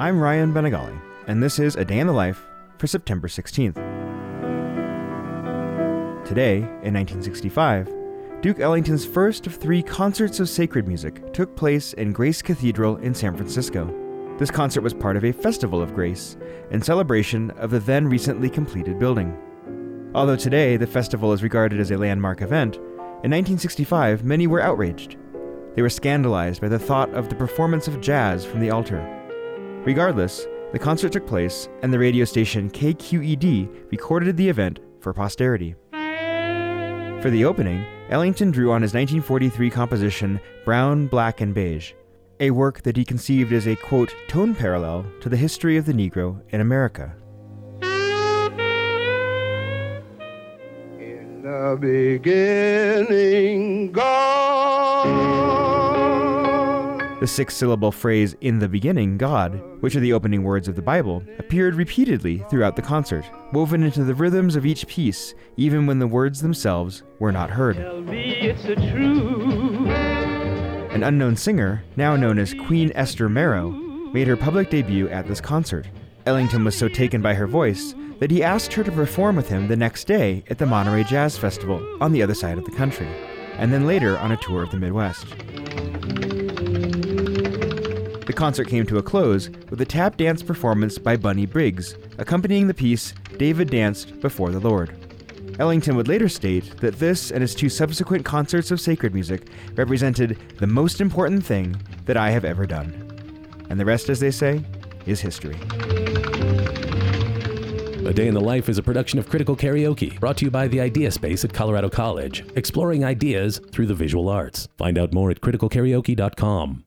I'm Ryan Bañagale, and this is A Day in the Life for September 16th. Today, in 1965, Duke Ellington's first of three concerts of sacred music took place in Grace Cathedral in San Francisco. This concert was part of a Festival of Grace in celebration of the then recently completed building. Although today the festival is regarded as a landmark event, in 1965 many were outraged. They were scandalized by the thought of the performance of jazz from the altar. Regardless, the concert took place, and the radio station KQED recorded the event for posterity. For the opening, Ellington drew on his 1943 composition Brown, Black, and Beige, a work that he conceived as a quote tone parallel to the history of the Negro in America. In the beginning, God. The six syllable phrase, in the beginning, God, which are the opening words of the Bible, appeared repeatedly throughout the concert, woven into the rhythms of each piece, even when the words themselves were not heard. Tell me it's a truth. An unknown singer, now known as Queen Esther Marrow, made her public debut at this concert. Ellington was so taken by her voice that he asked her to perform with him the next day at the Monterey Jazz Festival on the other side of the country, and then later on a tour of the Midwest. The concert came to a close with a tap dance performance by Bunny Briggs, accompanying the piece David Danced Before the Lord. Ellington would later state that this and his two subsequent concerts of sacred music represented the most important thing that I have ever done. And the rest, as they say, is history. A Day in the Life is a production of Critical Karaoke, brought to you by the Idea Space at Colorado College, exploring ideas through the visual arts. Find out more at criticalkaraoke.com.